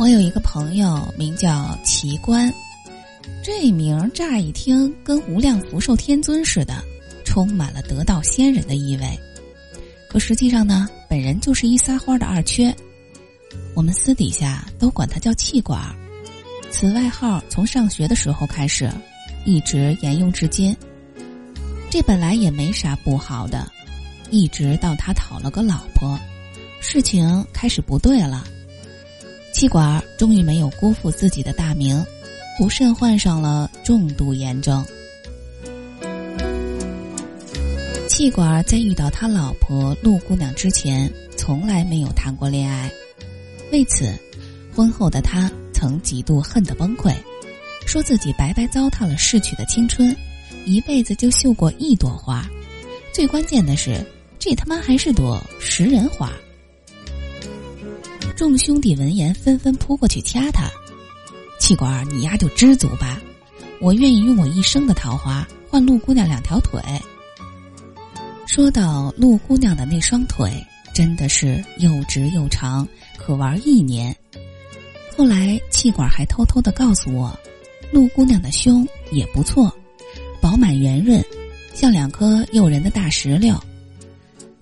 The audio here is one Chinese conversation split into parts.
我有一个朋友名叫奇观，这名乍一听跟无量福寿天尊似的，充满了得道仙人的意味。可实际上呢，本人就是一撒欢的二缺。我们私底下都管他叫气管。此外号从上学的时候开始，一直沿用至今。这本来也没啥不好的，一直到他讨了个老婆，事情开始不对了。气管终于没有辜负自己的大名，不慎患上了重度炎症。气管在遇到他老婆陆姑娘之前，从来没有谈过恋爱，为此，婚后的他曾几度恨得崩溃，说自己白白糟蹋了逝去的青春，一辈子就绣过一朵花，最关键的是，这他妈还是朵食人花。众兄弟闻言纷纷扑过去掐他，气管你丫就知足吧，我愿意用我一生的桃花换陆姑娘两条腿。说到陆姑娘的那双腿，真的是又直又长，可玩一年。后来气管还偷偷的告诉我，陆姑娘的胸也不错，饱满圆润，像两颗诱人的大石榴。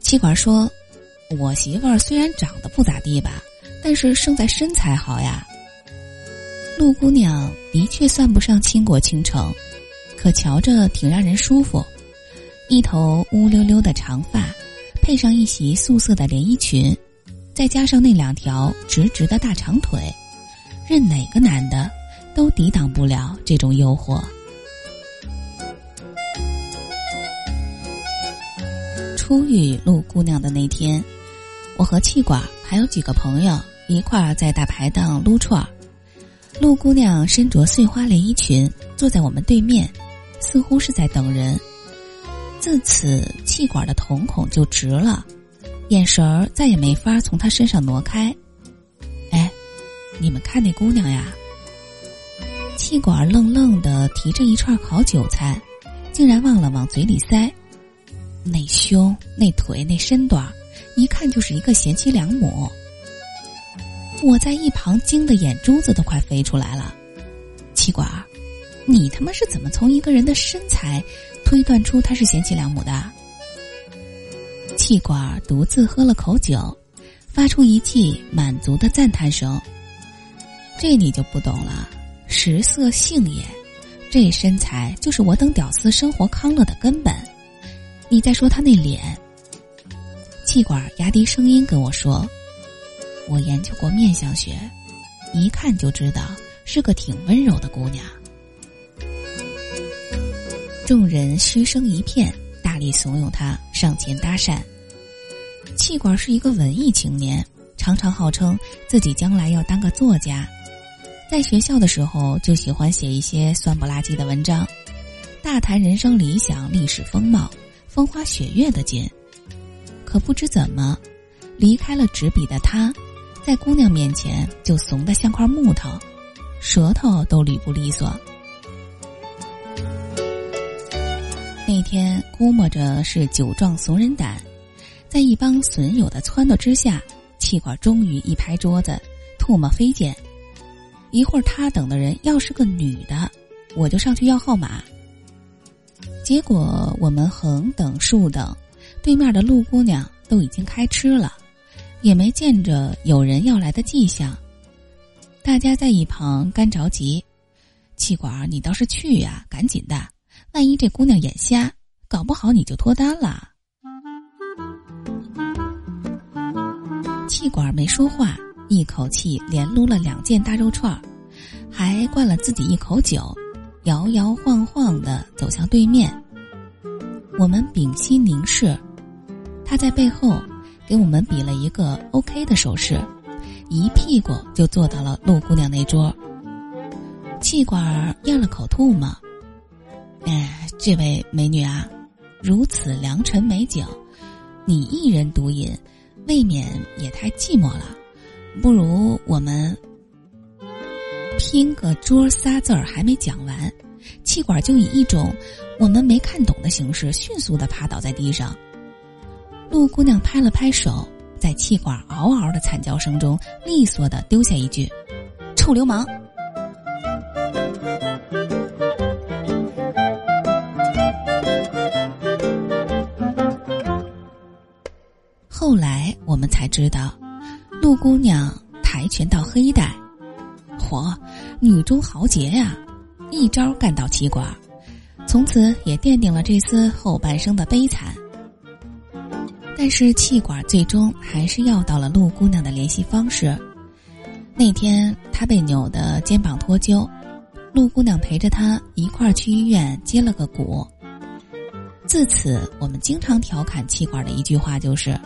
气管说：“我媳妇儿虽然长得不咋地吧。”但是胜在身材好呀。陆姑娘的确算不上倾国倾城，可瞧着挺让人舒服。一头乌溜溜的长发，配上一袭素色的连衣裙，再加上那两条直直的大长腿，任哪个男的都抵挡不了这种诱惑。初遇陆姑娘的那天，我和气管。还有几个朋友一块儿在大排档撸串儿，陆姑娘身着碎花连衣裙，坐在我们对面，似乎是在等人。自此，气管的瞳孔就直了，眼神儿再也没法从她身上挪开。哎，你们看那姑娘呀！气管愣愣的提着一串烤韭菜，竟然忘了往嘴里塞。那胸、那腿、那身段儿。一看就是一个贤妻良母，我在一旁惊得眼珠子都快飞出来了。气管，你他妈是怎么从一个人的身材推断出他是贤妻良母的？气管独自喝了口酒，发出一记满足的赞叹声。这你就不懂了，食色性也，这身材就是我等屌丝生活康乐的根本。你再说他那脸。气管压低声音跟我说：“我研究过面相学，一看就知道是个挺温柔的姑娘。”众人嘘声一片，大力怂恿他上前搭讪。气管是一个文艺青年，常常号称自己将来要当个作家，在学校的时候就喜欢写一些酸不拉几的文章，大谈人生理想、历史风貌、风花雪月的劲。可不知怎么，离开了纸笔的他，在姑娘面前就怂得像块木头，舌头都捋不利索。那天估摸着是酒壮怂人胆，在一帮损友的撺掇之下，气管终于一拍桌子，唾沫飞溅。一会儿他等的人要是个女的，我就上去要号码。结果我们横等竖等。对面的陆姑娘都已经开吃了，也没见着有人要来的迹象。大家在一旁干着急，气管你倒是去呀，赶紧的！万一这姑娘眼瞎，搞不好你就脱单了。气管没说话，一口气连撸了两件大肉串，还灌了自己一口酒，摇摇晃晃的走向对面。我们屏息凝视。他在背后给我们比了一个 OK 的手势，一屁股就坐到了陆姑娘那桌。气管咽了口吐沫，哎，这位美女啊，如此良辰美景，你一人独饮，未免也太寂寞了。不如我们拼个桌仨字儿还没讲完，气管就以一种我们没看懂的形式，迅速的趴倒在地上。陆姑娘拍了拍手，在气管嗷嗷的惨叫声中，利索的丢下一句：“臭流氓。后来我们才知道，陆姑娘跆拳道黑带，嚯，女中豪杰呀！一招干倒气管，从此也奠定了这厮后半生的悲惨。但是气管最终还是要到了陆姑娘的联系方式。那天她被扭的肩膀脱臼，陆姑娘陪着她一块儿去医院接了个骨。自此，我们经常调侃气管的一句话就是：“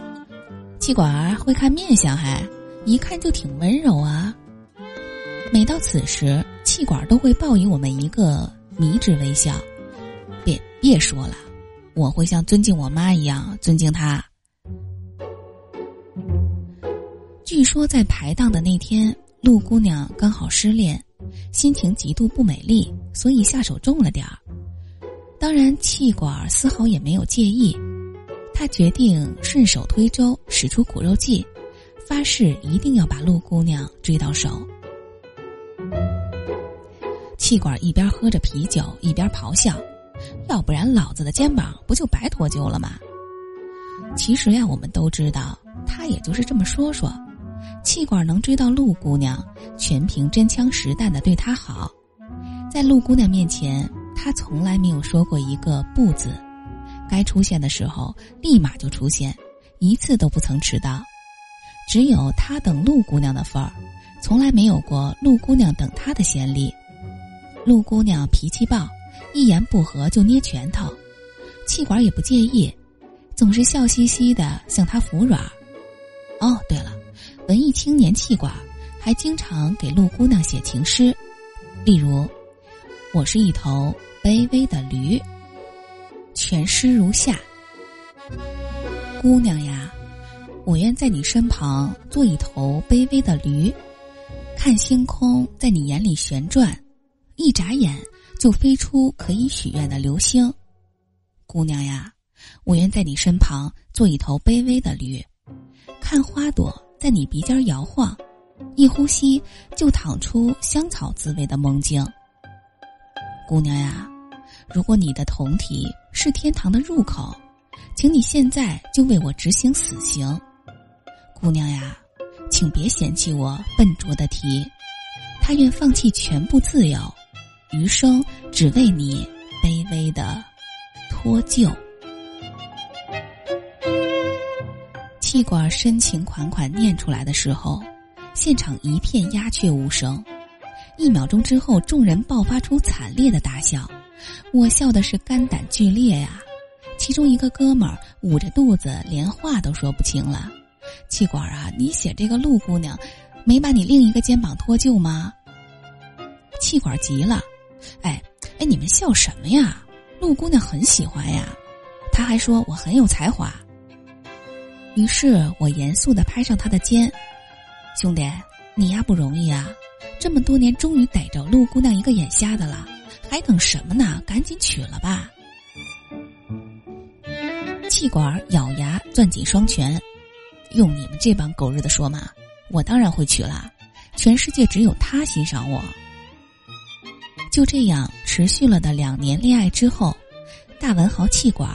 气管儿会看面相，还一看就挺温柔啊。”每到此时，气管都会报以我们一个迷之微笑。别别说了，我会像尊敬我妈一样尊敬她。据说在排档的那天，陆姑娘刚好失恋，心情极度不美丽，所以下手重了点儿。当然，气管丝毫也没有介意，他决定顺手推舟，使出苦肉计，发誓一定要把陆姑娘追到手。气管一边喝着啤酒，一边咆哮：“要不然老子的肩膀不就白脱臼了吗？”其实呀，我们都知道，他也就是这么说说。气管能追到陆姑娘，全凭真枪实弹的对她好。在陆姑娘面前，他从来没有说过一个不字，该出现的时候立马就出现，一次都不曾迟到。只有他等陆姑娘的份儿，从来没有过陆姑娘等他的先例。陆姑娘脾气暴，一言不合就捏拳头，气管也不介意，总是笑嘻嘻的向他服软。哦，对了。文艺青年气管，还经常给陆姑娘写情诗，例如：“我是一头卑微的驴。”全诗如下：“姑娘呀，我愿在你身旁做一头卑微的驴，看星空在你眼里旋转，一眨眼就飞出可以许愿的流星。姑娘呀，我愿在你身旁做一头卑微的驴，看花朵。”在你鼻尖摇晃，一呼吸就淌出香草滋味的梦境。姑娘呀，如果你的酮体是天堂的入口，请你现在就为我执行死刑。姑娘呀，请别嫌弃我笨拙的题，他愿放弃全部自由，余生只为你卑微的脱臼。气管深情款款念出来的时候，现场一片鸦雀无声。一秒钟之后，众人爆发出惨烈的大笑，我笑的是肝胆俱裂呀。其中一个哥们儿捂着肚子，连话都说不清了。气管啊，你写这个陆姑娘，没把你另一个肩膀脱臼吗？气管急了，哎哎，你们笑什么呀？陆姑娘很喜欢呀，他还说我很有才华。于是我严肃的拍上他的肩，兄弟，你呀不容易啊，这么多年终于逮着陆姑娘一个眼瞎的了，还等什么呢？赶紧娶了吧！气管咬牙攥紧双拳，用你们这帮狗日的说嘛，我当然会娶了，全世界只有他欣赏我。就这样持续了的两年恋爱之后，大文豪气管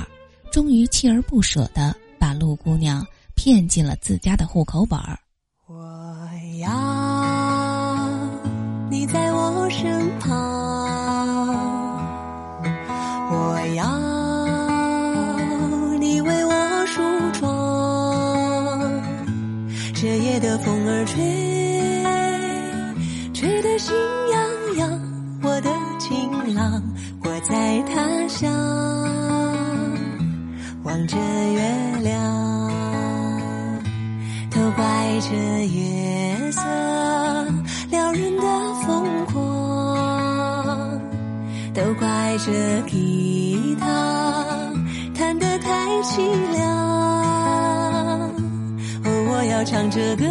终于锲而不舍的。把陆姑娘骗进了自家的户口本儿。我要你在我身旁，我要你为我梳妆。这夜的风儿吹，吹得心痒痒。我的情郎，我在他乡。望着月亮，都怪这月色撩人的疯狂，都怪这吉他弹得太凄凉。哦，我要唱着歌，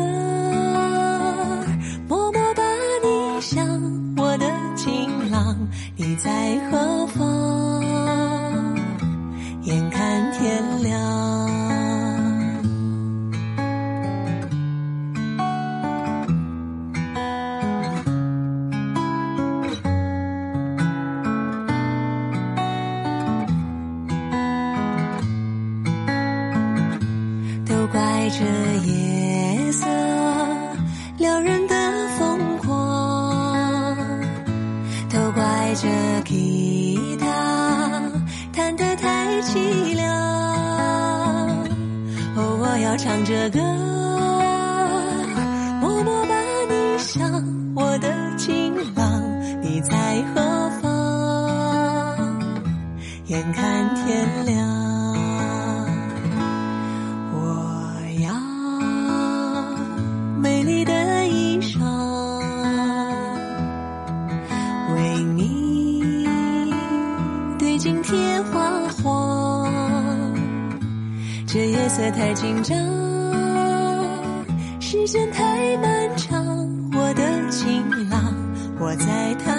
着夜色撩人的疯狂，都怪这吉他弹得太凄凉。哦，我要唱着歌，默默把你想，我的情郎，你在何方？眼看天亮。为你对镜贴花黄，这夜色太紧张，时间太漫长。我的情郎，我在他。